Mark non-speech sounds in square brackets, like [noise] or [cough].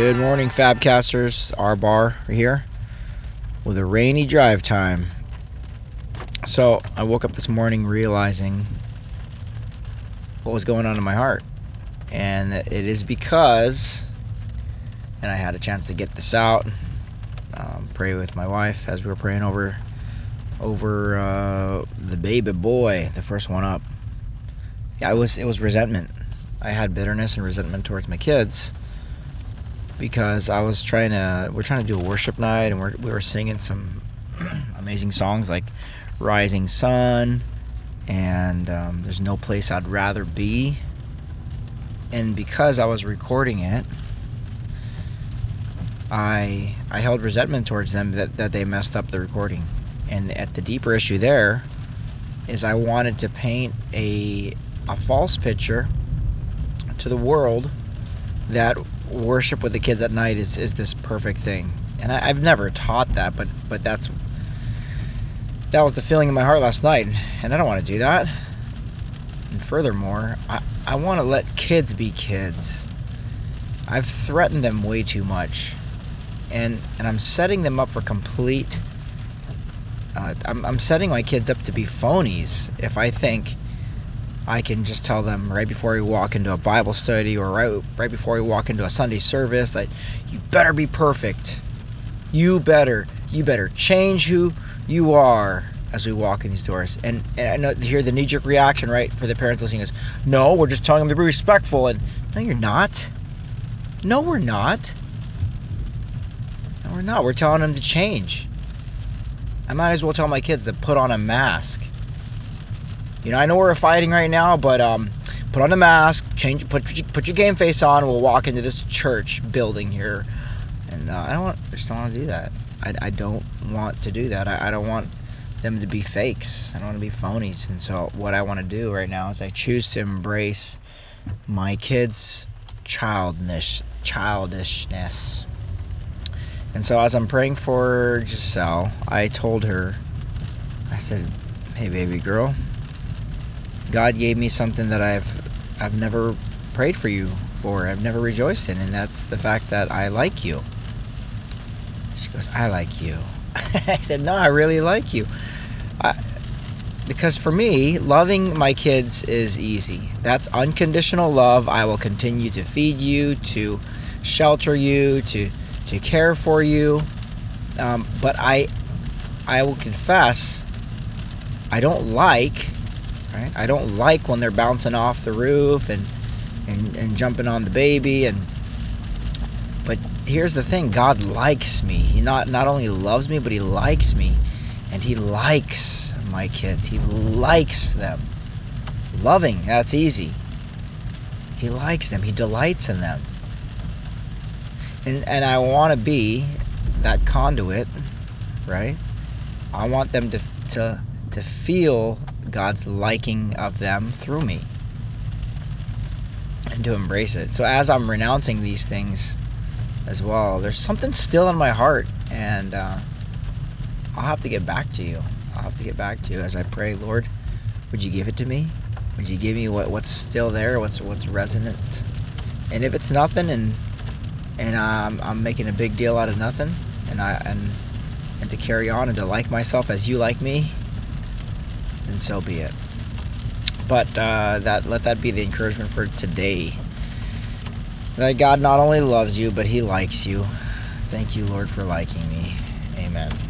Good morning, Fabcasters. R Bar here with a rainy drive time. So I woke up this morning realizing what was going on in my heart. And it is because, and I had a chance to get this out, um, pray with my wife as we were praying over over uh, the baby boy, the first one up. Yeah, it was it was resentment. I had bitterness and resentment towards my kids because I was trying to we're trying to do a worship night and we're, we were singing some [clears throat] amazing songs like Rising Sun and um, There's No Place I'd Rather Be. And because I was recording it, I I held resentment towards them that, that they messed up the recording. And at the deeper issue there is I wanted to paint a a false picture to the world that worship with the kids at night is, is this perfect thing. And I, I've never taught that, but but that's that was the feeling in my heart last night, and I don't want to do that. And furthermore, I, I want to let kids be kids. I've threatened them way too much, and and I'm setting them up for complete. Uh, I'm I'm setting my kids up to be phonies if I think I can just tell them right before we walk into a Bible study or right right before we walk into a Sunday service that you better be perfect. You better you better change who you are as we walk in these doors. And, and I know hear the knee-jerk reaction, right, for the parents listening is, no, we're just telling them to be respectful. And no, you're not. No, we're not. No, we're not. We're telling them to change. I might as well tell my kids to put on a mask you know, I know we're fighting right now, but um, put on a mask, change, put put your game face on. We'll walk into this church building here, and uh, I don't want, I just don't want to do that. I, I don't want to do that. I, I don't want them to be fakes. I don't want to be phonies. And so, what I want to do right now is I choose to embrace my kids' childish childishness. And so, as I'm praying for Giselle, I told her, I said, "Hey, baby girl." God gave me something that I've I've never prayed for you for. I've never rejoiced in, and that's the fact that I like you. She goes, I like you. [laughs] I said, No, I really like you. I, because for me, loving my kids is easy. That's unconditional love. I will continue to feed you, to shelter you, to to care for you. Um, but I, I will confess, I don't like right? I don't like when they're bouncing off the roof and and, and jumping on the baby and but here's the thing God likes me. He not not only loves me, but he likes me. And he likes my kids. He likes them. Loving, that's easy. He likes them. He delights in them. And and I want to be that conduit, right? I want them to to to feel God's liking of them through me and to embrace it. So as I'm renouncing these things as well, there's something still in my heart, and uh, I'll have to get back to you. I'll have to get back to you as I pray, Lord. Would you give it to me? Would you give me what, what's still there? What's what's resonant? And if it's nothing, and and I'm, I'm making a big deal out of nothing, and I and and to carry on and to like myself as you like me, then so be it. But uh, that let that be the encouragement for today. That God not only loves you, but He likes you. Thank you, Lord, for liking me. Amen.